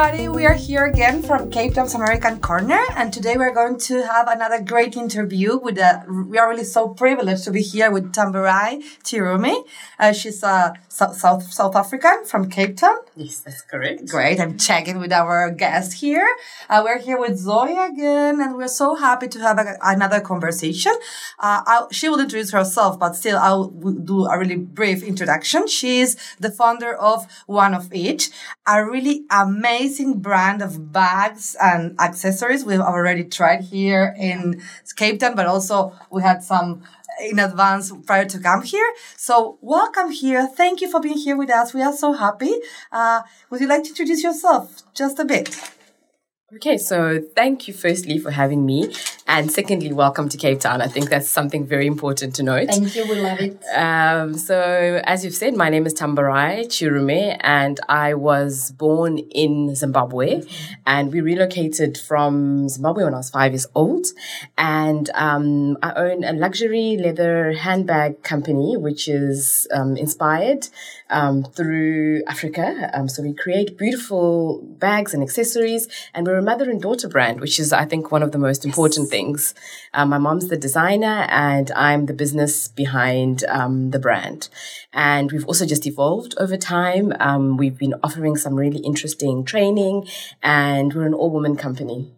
everybody. We are here again from Cape Town's American Corner, and today we're going to have another great interview with a. We are really so privileged to be here with Tamburai Chirume. Uh, she's a South, South South African from Cape Town. Yes, that's correct. Great. I'm checking with our guest here. Uh, we're here with Zoe again, and we're so happy to have a, another conversation. Uh, she will introduce herself, but still, I'll do a really brief introduction. She's the founder of One of Each, a really amazing brand of bags and accessories we've already tried here in Cape Town, but also we had some in advance prior to come here. So welcome here. Thank you for being here with us. We are so happy. Uh, would you like to introduce yourself just a bit? Okay, so thank you firstly for having me. And secondly, welcome to Cape Town. I think that's something very important to note. Thank you, we love it. Um, so, as you've said, my name is Tamburai Chirume, and I was born in Zimbabwe. And we relocated from Zimbabwe when I was five years old. And um, I own a luxury leather handbag company, which is um, inspired um, through Africa. Um, so, we create beautiful bags and accessories, and we're a mother and daughter brand, which is, I think, one of the most important things things. Um, my mom's the designer and I'm the business behind um, the brand. And we've also just evolved over time. Um, we've been offering some really interesting training and we're an all woman company.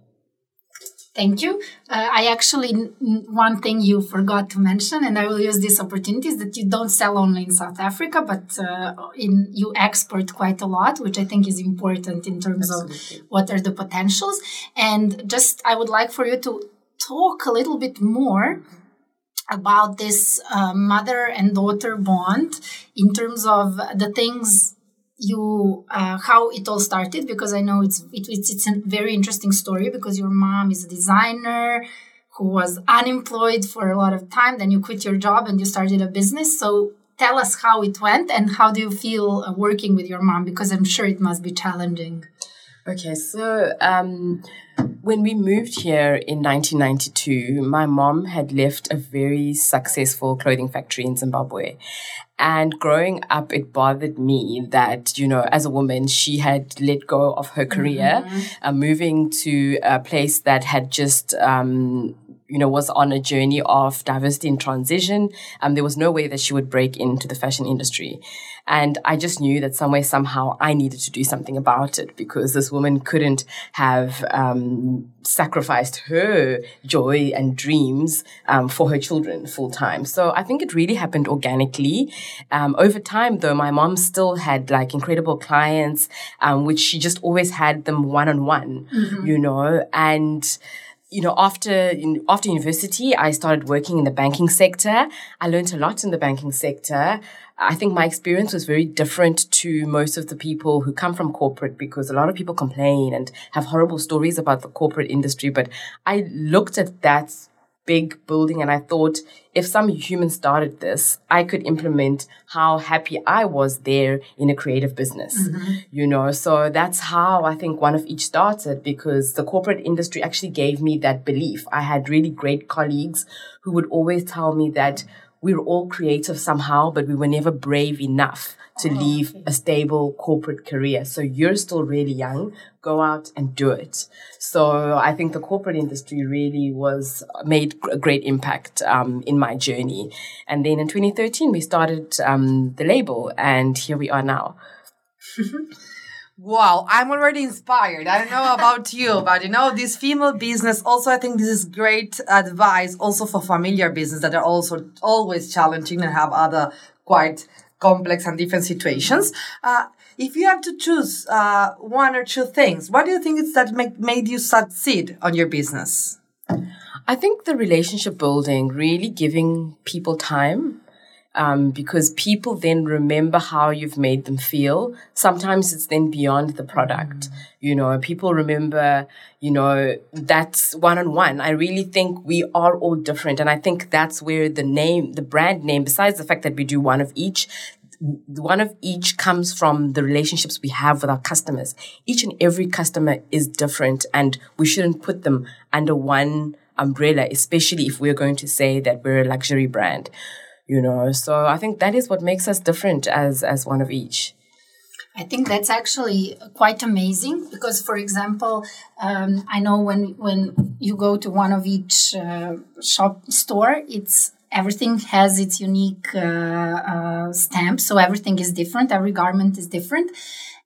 Thank you. Uh, I actually, one thing you forgot to mention, and I will use this opportunity, is that you don't sell only in South Africa, but uh, in you export quite a lot, which I think is important in terms Absolutely. of what are the potentials. And just, I would like for you to talk a little bit more about this uh, mother and daughter bond in terms of the things you uh, how it all started because i know it's it, it's it's a very interesting story because your mom is a designer who was unemployed for a lot of time then you quit your job and you started a business. So tell us how it went and how do you feel uh, working with your mom? Because i'm sure it must be challenging Okay, so um, when we moved here in 1992, my mom had left a very successful clothing factory in Zimbabwe. And growing up, it bothered me that, you know, as a woman, she had let go of her career, mm-hmm. uh, moving to a place that had just um, you know, was on a journey of diversity and transition. Um, there was no way that she would break into the fashion industry. And I just knew that somewhere, somehow, I needed to do something about it because this woman couldn't have um, sacrificed her joy and dreams um, for her children full time. So I think it really happened organically. Um, over time, though, my mom still had like incredible clients, um, which she just always had them one on one, you know, and you know, after after university, I started working in the banking sector. I learned a lot in the banking sector. I think my experience was very different to most of the people who come from corporate because a lot of people complain and have horrible stories about the corporate industry. But I looked at that big building and I thought if some human started this, I could implement how happy I was there in a creative business, mm-hmm. you know? So that's how I think one of each started because the corporate industry actually gave me that belief. I had really great colleagues who would always tell me that we were all creative somehow, but we were never brave enough to oh, leave okay. a stable corporate career. So you're still really young. Go out and do it. So I think the corporate industry really was made a great impact um, in my journey. And then in 2013, we started um, the label, and here we are now. Wow, I'm already inspired. I don't know about you, but you know, this female business also, I think this is great advice also for familiar business that are also always challenging and have other quite complex and different situations. Uh, if you have to choose uh, one or two things, what do you think is that make, made you succeed on your business? I think the relationship building, really giving people time um, because people then remember how you've made them feel. Sometimes it's then beyond the product. Mm. You know, people remember, you know, that's one on one. I really think we are all different. And I think that's where the name, the brand name, besides the fact that we do one of each, one of each comes from the relationships we have with our customers. Each and every customer is different and we shouldn't put them under one umbrella, especially if we're going to say that we're a luxury brand you know so i think that is what makes us different as as one of each I think that's actually quite amazing because, for example, um, I know when when you go to one of each uh, shop store, it's everything has its unique uh, uh, stamp, so everything is different. Every garment is different.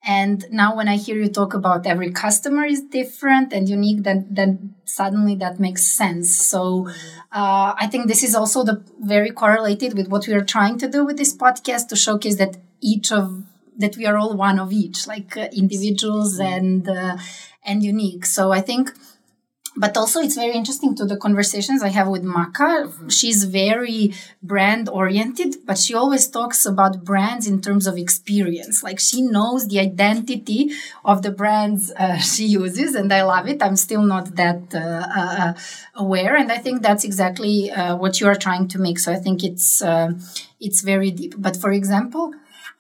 And now, when I hear you talk about every customer is different and unique, then then suddenly that makes sense. So, uh, I think this is also the very correlated with what we are trying to do with this podcast to showcase that each of that we are all one of each, like uh, individuals and uh, and unique. So I think, but also it's very interesting to the conversations I have with Maka. She's very brand oriented, but she always talks about brands in terms of experience. Like she knows the identity of the brands uh, she uses, and I love it. I'm still not that uh, uh, aware, and I think that's exactly uh, what you are trying to make. So I think it's it's very deep. But for example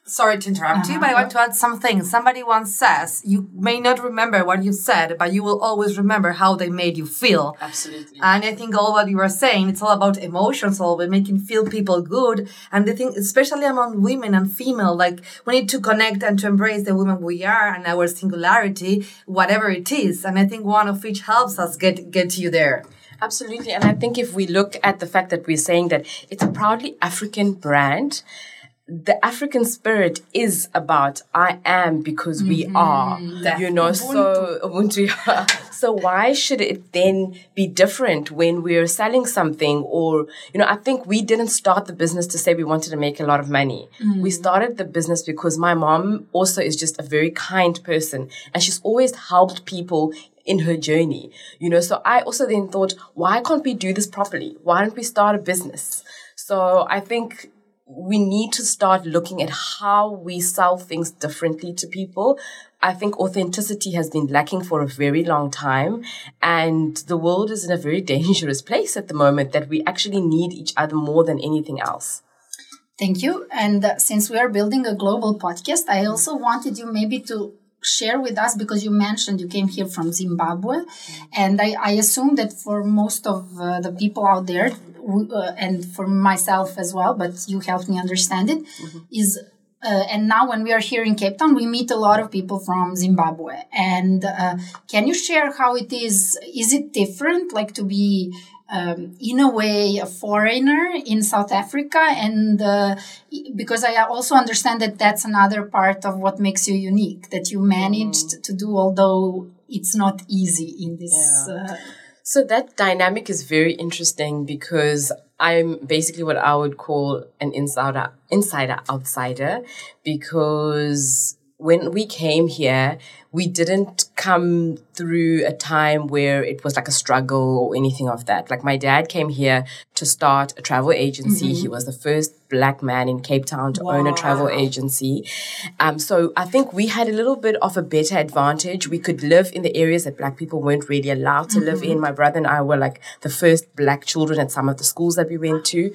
sorry to interrupt uh-huh. you, but I want to add something. Somebody once says, you may not remember what you said, but you will always remember how they made you feel. Absolutely. And I think all what you are saying, it's all about emotions, all about making feel people good. And the thing, especially among women and female, like we need to connect and to embrace the women we are and our singularity, whatever it is. And I think one of each helps us get, get you there. Absolutely. And I think if we look at the fact that we're saying that it's a proudly African brand, the African spirit is about I am because we mm-hmm. are, you know. So Ubuntu, so why should it then be different when we're selling something? Or you know, I think we didn't start the business to say we wanted to make a lot of money. Mm. We started the business because my mom also is just a very kind person, and she's always helped people in her journey. You know, so I also then thought, why can't we do this properly? Why don't we start a business? So I think we need to start looking at how we sell things differently to people. I think authenticity has been lacking for a very long time and the world is in a very dangerous place at the moment that we actually need each other more than anything else. Thank you. And uh, since we are building a global podcast, I also wanted you maybe to share with us because you mentioned you came here from Zimbabwe, and I, I assume that for most of uh, the people out there, uh, and for myself as well, but you helped me understand it, mm-hmm. is uh, and now when we are here in Cape Town, we meet a lot of people from Zimbabwe. And uh, can you share how it is? Is it different, like to be um, in a way a foreigner in South Africa? And uh, because I also understand that that's another part of what makes you unique, that you managed mm. to do, although it's not easy in this. Yeah. Uh, so that dynamic is very interesting because I'm basically what I would call an insider, insider outsider because when we came here, we didn't come through a time where it was like a struggle or anything of that. Like my dad came here to start a travel agency. Mm-hmm. He was the first black man in Cape Town to wow. own a travel agency. Um, so I think we had a little bit of a better advantage. We could live in the areas that black people weren't really allowed to mm-hmm. live in. My brother and I were like the first black children at some of the schools that we went to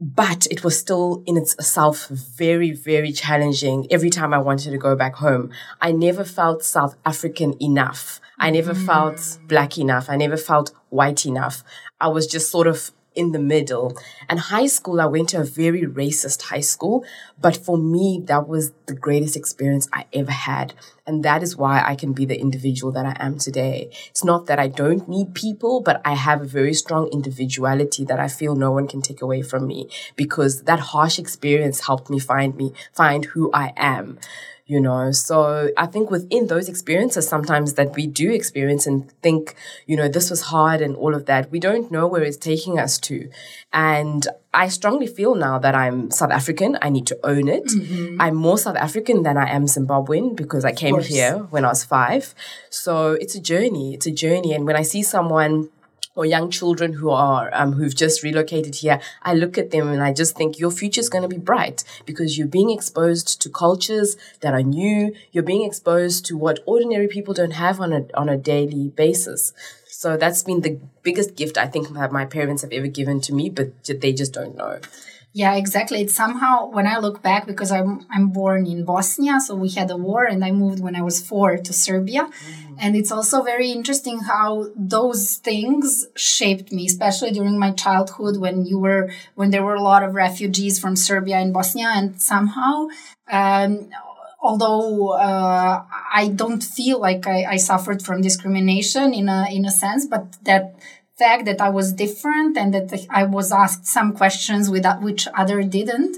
but it was still in itself very, very challenging every time I wanted to go back home. I never felt South African enough. I never mm. felt black enough. I never felt white enough. I was just sort of in the middle. And high school, I went to a very racist high school. But for me, that was the greatest experience I ever had. And that is why I can be the individual that I am today. It's not that I don't need people, but I have a very strong individuality that I feel no one can take away from me because that harsh experience helped me find me, find who I am you know? So i think within those experiences sometimes that we do experience and think you know this was hard and all of that we don't know where it's taking us to. And i strongly feel now that i'm south african i need to own it. Mm-hmm. i'm more south african than i am zimbabwean because i came here when i was 5 so it's a journey it's a journey. And when i see someone or young children who are um, who've just relocated here, I look at them and I just think your future is going to be bright because you're being exposed to cultures that are new. You're being exposed to what ordinary people don't have on a on a daily basis. So that's been the biggest gift I think that my parents have ever given to me, but they just don't know. Yeah, exactly. It's somehow when I look back because I'm I'm born in Bosnia, so we had a war, and I moved when I was four to Serbia, mm. and it's also very interesting how those things shaped me, especially during my childhood when you were when there were a lot of refugees from Serbia and Bosnia, and somehow. Um, although uh, I don't feel like I, I suffered from discrimination in a in a sense, but that fact that I was different and that I was asked some questions with which other didn't,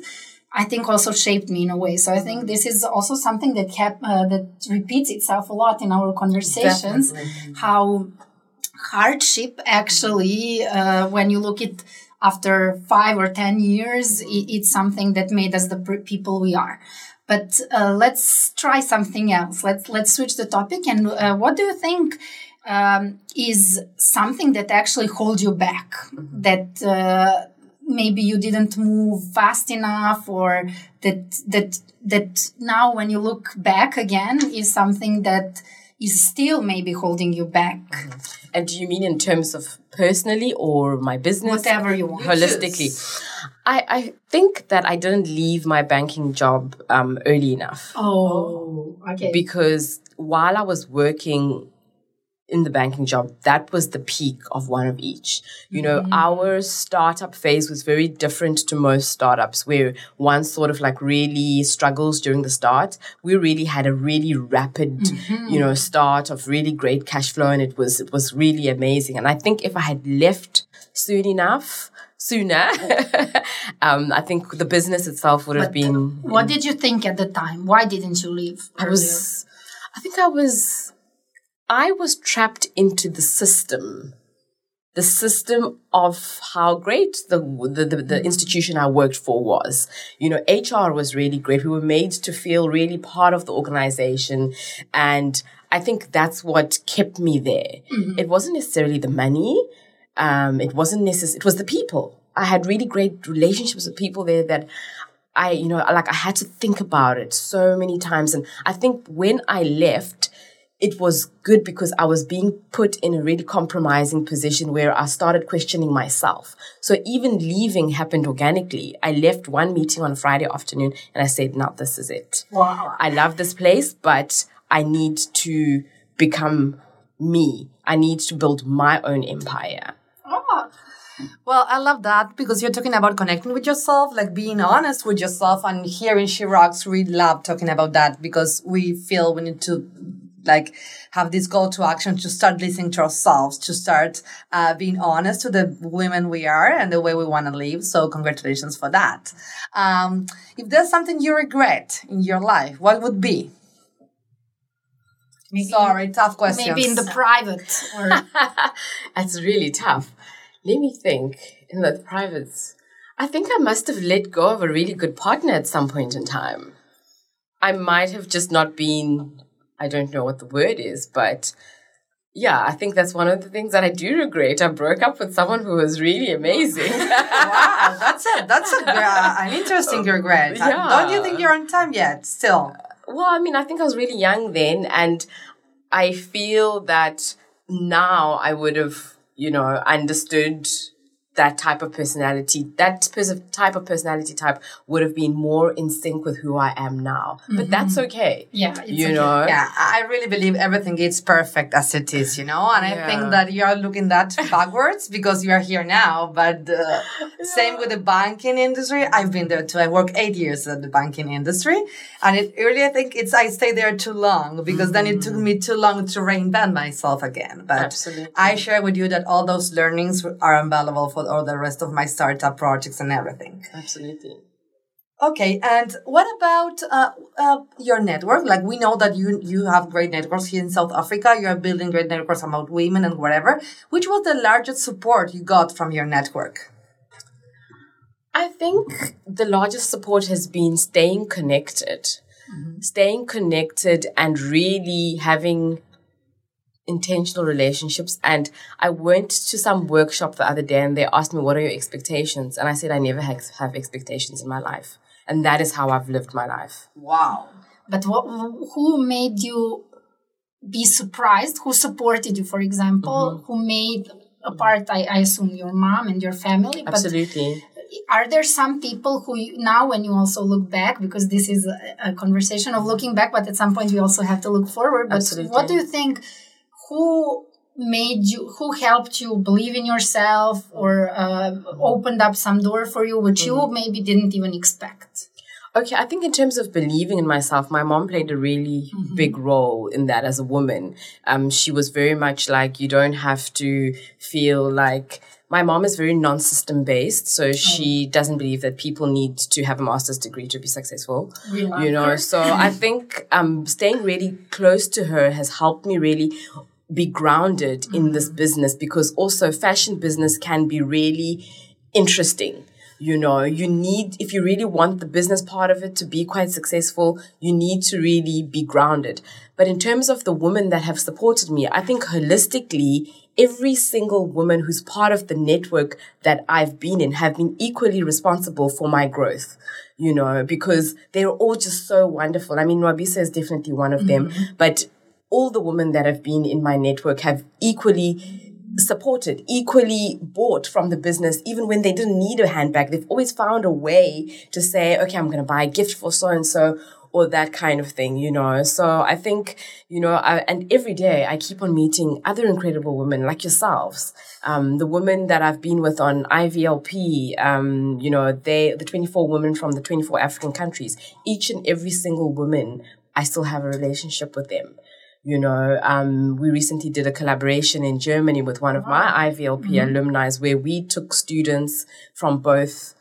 I think also shaped me in a way. So I think this is also something that kept uh, that repeats itself a lot in our conversations. Definitely. How hardship actually, uh, when you look at after five or ten years, it, it's something that made us the people we are. But uh, let's try something else. Let's let's switch the topic. And uh, what do you think um, is something that actually holds you back? Mm-hmm. That uh, maybe you didn't move fast enough, or that that that now when you look back again is something that is still maybe holding you back. Mm-hmm. And do you mean in terms of personally or my business? Whatever you want. Holistically. I, I think that I didn't leave my banking job um, early enough. Oh, okay. Because while I was working in the banking job, that was the peak of one of each. You know, mm-hmm. our startup phase was very different to most startups where one sort of like really struggles during the start. We really had a really rapid, mm-hmm. you know, start of really great cash flow and it was it was really amazing. And I think if I had left soon enough, sooner, um, I think the business itself would have been. What did you think at the time? Why didn't you leave? I was, I think I was I was trapped into the system, the system of how great the, the, the, the, institution I worked for was. You know, HR was really great. We were made to feel really part of the organization. And I think that's what kept me there. Mm-hmm. It wasn't necessarily the money. Um, it wasn't necessarily, it was the people. I had really great relationships with people there that I, you know, like I had to think about it so many times. And I think when I left, it was good because I was being put in a really compromising position where I started questioning myself. So even leaving happened organically. I left one meeting on a Friday afternoon and I said, now this is it. Wow. I love this place, but I need to become me. I need to build my own empire. Oh. Well, I love that because you're talking about connecting with yourself, like being honest with yourself. And here in She Rocks, we love talking about that because we feel we need to like have this call to action to start listening to ourselves, to start uh, being honest to the women we are and the way we want to live. So congratulations for that. Um, if there's something you regret in your life, what would be? Maybe, Sorry, tough question. Maybe in the private. Or... That's really tough. Let me think. In the privates, I think I must have let go of a really good partner at some point in time. I might have just not been I don't know what the word is, but yeah, I think that's one of the things that I do regret. I broke up with someone who was really amazing. wow, that's a that's a uh, an interesting regret. Yeah. Don't you think you're on time yet? Still. Well, I mean, I think I was really young then, and I feel that now I would have, you know, understood that type of personality, that type of personality type would have been more in sync with who I am now. Mm-hmm. But that's okay. Yeah. you okay. know? Yeah. I really believe everything is perfect as it is, you know? And yeah. I think that you are looking that backwards because you are here now. But uh, yeah. same with the banking industry. I've been there too. I worked eight years at the banking industry. And it really, I think it's, I stayed there too long because mm-hmm. then it took mm-hmm. me too long to reinvent myself again. But Absolutely. I share with you that all those learnings are invaluable for all the rest of my startup projects and everything. Absolutely. Okay, and what about uh, uh, your network? Like we know that you you have great networks here in South Africa. You are building great networks about women and whatever. Which was the largest support you got from your network? I think the largest support has been staying connected, mm-hmm. staying connected, and really having intentional relationships. And I went to some workshop the other day and they asked me, What are your expectations? And I said, I never have, have expectations in my life. And that is how I've lived my life. Wow. But what, who made you be surprised? Who supported you, for example? Mm-hmm. Who made apart, I, I assume, your mom and your family? Absolutely. But are there some people who now, when you also look back, because this is a, a conversation of looking back, but at some point we also have to look forward. But Absolutely. what do you think? Who made you who helped you believe in yourself or uh, opened up some door for you which mm-hmm. you maybe didn't even expect Okay, I think in terms of believing in myself, my mom played a really mm-hmm. big role in that as a woman. Um, she was very much like, you don't have to feel like, my mom is very non-system based, so oh. she doesn't believe that people need to have a master's degree to be successful. you know, her. so I think um, staying really close to her has helped me really be grounded mm-hmm. in this mm. business because also fashion business can be really interesting you know, you need, if you really want the business part of it to be quite successful, you need to really be grounded. But in terms of the women that have supported me, I think holistically, every single woman who's part of the network that I've been in have been equally responsible for my growth, you know, because they're all just so wonderful. I mean, Nwabisa is definitely one of them, mm-hmm. but all the women that have been in my network have equally supported, equally bought from the business, even when they didn't need a handbag. They've always found a way to say, okay, I'm going to buy a gift for so and so or that kind of thing, you know. So I think, you know, I, and every day I keep on meeting other incredible women like yourselves. Um, the women that I've been with on IVLP, um, you know, they, the 24 women from the 24 African countries, each and every single woman, I still have a relationship with them. You know, um, we recently did a collaboration in Germany with one of my IVLP mm-hmm. alumni where we took students from both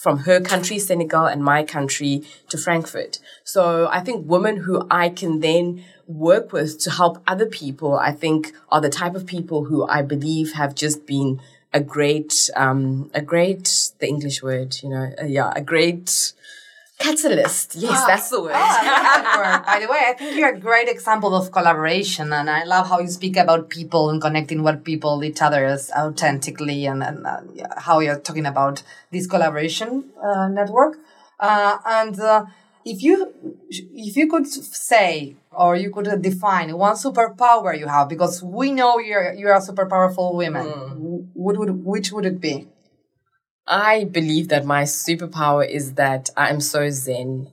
from her country, Senegal, and my country to Frankfurt. So I think women who I can then work with to help other people, I think are the type of people who I believe have just been a great, um, a great, the English word, you know, uh, yeah, a great, Catalyst. Yes, ah, that's the word. Ah, that word. By the way, I think you're a great example of collaboration, and I love how you speak about people and connecting what people each other is authentically, and, and uh, how you're talking about this collaboration uh, network. Uh, and uh, if you if you could say or you could define one superpower you have, because we know you're you're a super powerful woman, mm. would, would which would it be? I believe that my superpower is that I'm so zen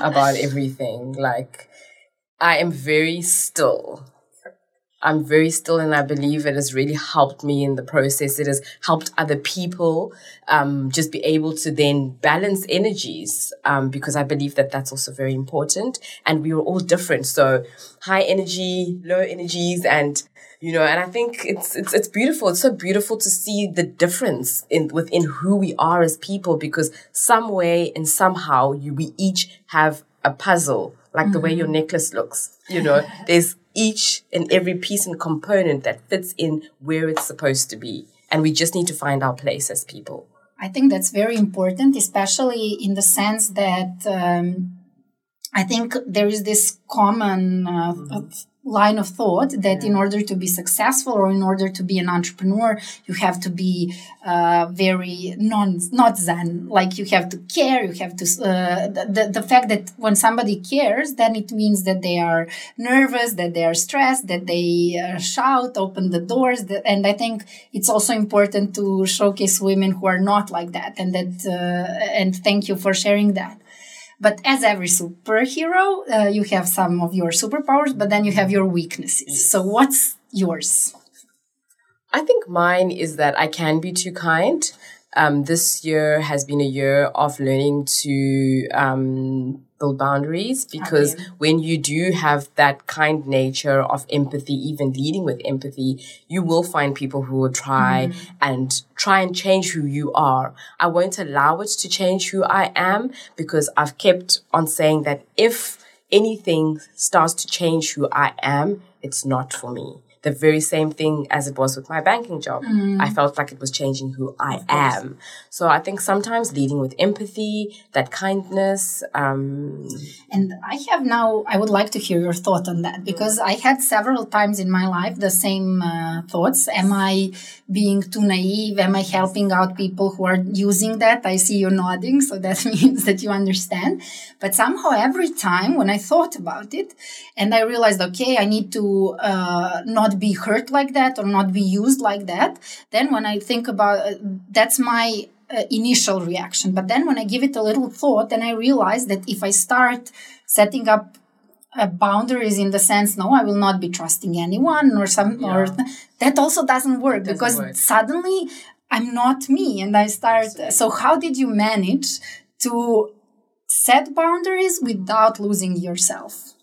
about everything. Like, I am very still. I'm very still, and I believe it has really helped me in the process. It has helped other people um, just be able to then balance energies um, because I believe that that's also very important. And we are all different. So, high energy, low energies, and you know and i think it's it's it's beautiful it's so beautiful to see the difference in within who we are as people because some way and somehow you we each have a puzzle like mm-hmm. the way your mm-hmm. necklace looks you know there's each and every piece and component that fits in where it's supposed to be. And we just need to find our place as people. I think that's very important especially in the sense that um, I think there is this common uh, mm-hmm line of thought that in order to be successful or in order to be an entrepreneur you have to be uh, very non not zen. Like you have to care you have to uh, the, the fact that when somebody cares then it means that they are nervous that they are stressed that they uh, shout open the doors that, and i think it's also important to showcase women who are not like that and that uh, and thank you for sharing that but as every superhero, uh, you have some of your superpowers, but then you have your weaknesses. So what's yours? I think mine is that I can be too kind. Um, this year has been a year of learning to um, build boundaries because okay. when you do have that kind nature of empathy, even leading with empathy, you will find people who will try mm. and try and change who you are. I won't allow it to change who I am because I've kept on saying that if anything starts to change who I am, it's not for me the very same thing as it was with my banking job. Mm. I felt like it was changing who I am. So I think sometimes leading with empathy, that kindness. Um, and I have now, I would like to hear your thought on that because I had several times in my life the same uh, thoughts. Am I being too naive? Am I helping out people who are using that? I see you nodding, so that means that you understand. But somehow every time when I thought about it and I realized, okay, I need to uh, not not be hurt like that or not be used like that then when i think about uh, that's my uh, initial reaction but then when i give it a little thought then i realize that if i start setting up uh, boundaries in the sense no i will not be trusting anyone or some yeah. or that also doesn't work doesn't because work. suddenly i'm not me and i start so how did you manage to set boundaries without losing yourself?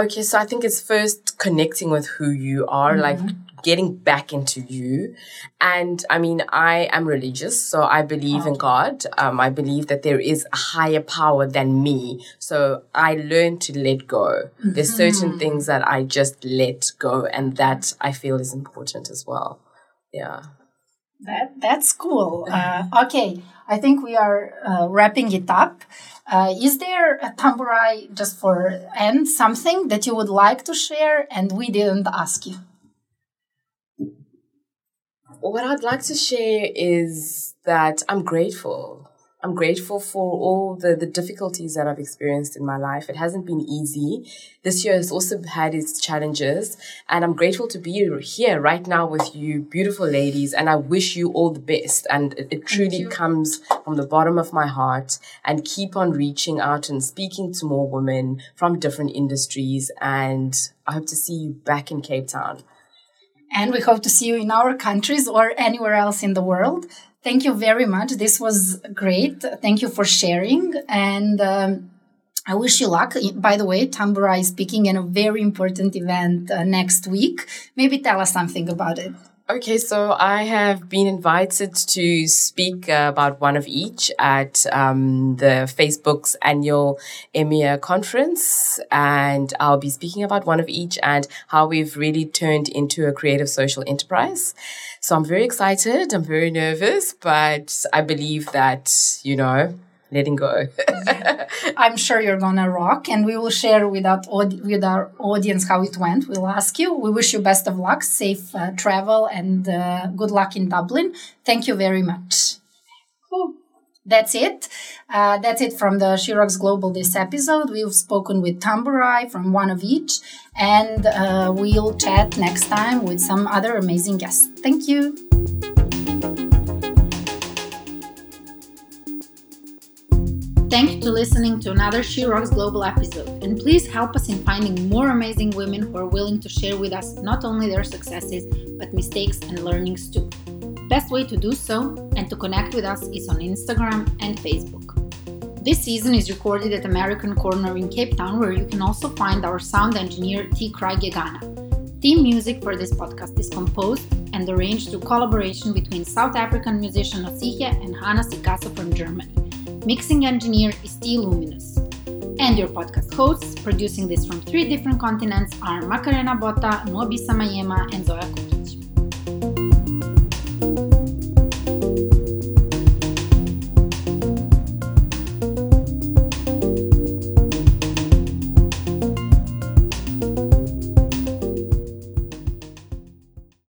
Okay, so I think it's first connecting with who you are, mm-hmm. like getting back into you. And I mean, I am religious, so I believe in God. Um, I believe that there is a higher power than me. So I learned to let go. Mm-hmm. There's certain things that I just let go, and that I feel is important as well. Yeah. That that's cool. Uh, okay, I think we are uh, wrapping it up. Uh, is there a tamburai just for end something that you would like to share and we didn't ask you? What I'd like to share is that I'm grateful I'm grateful for all the, the difficulties that I've experienced in my life. It hasn't been easy. This year has also had its challenges. And I'm grateful to be here right now with you, beautiful ladies. And I wish you all the best. And it, it truly comes from the bottom of my heart. And keep on reaching out and speaking to more women from different industries. And I hope to see you back in Cape Town. And we hope to see you in our countries or anywhere else in the world. Thank you very much. This was great. Thank you for sharing. And um, I wish you luck. By the way, Tamburai is speaking in a very important event uh, next week. Maybe tell us something about it. Okay, so I have been invited to speak uh, about one of each at um, the Facebook's annual EMEA conference, and I'll be speaking about one of each and how we've really turned into a creative social enterprise. So I'm very excited. I'm very nervous, but I believe that you know letting go. I'm sure you're gonna rock, and we will share with our, with our audience how it went. We'll ask you. We wish you best of luck, safe uh, travel, and uh, good luck in Dublin. Thank you very much. Cool. That's it. Uh, that's it from the She Rocks Global this episode. We've spoken with Tamburai from one of each, and uh, we'll chat next time with some other amazing guests. Thank you. Thank you to listening to another She Rocks Global episode, and please help us in finding more amazing women who are willing to share with us not only their successes, but mistakes and learnings too. Best way to do so and to connect with us is on Instagram and Facebook. This season is recorded at American Corner in Cape Town, where you can also find our sound engineer T. Craig Yagana. Theme music for this podcast is composed and arranged through collaboration between South African musician Osihe and Hannah Sikasa from Germany. Mixing engineer is T. Luminous. And your podcast hosts, producing this from three different continents, are Macarena Botta, Nobi Samayema, and Zoya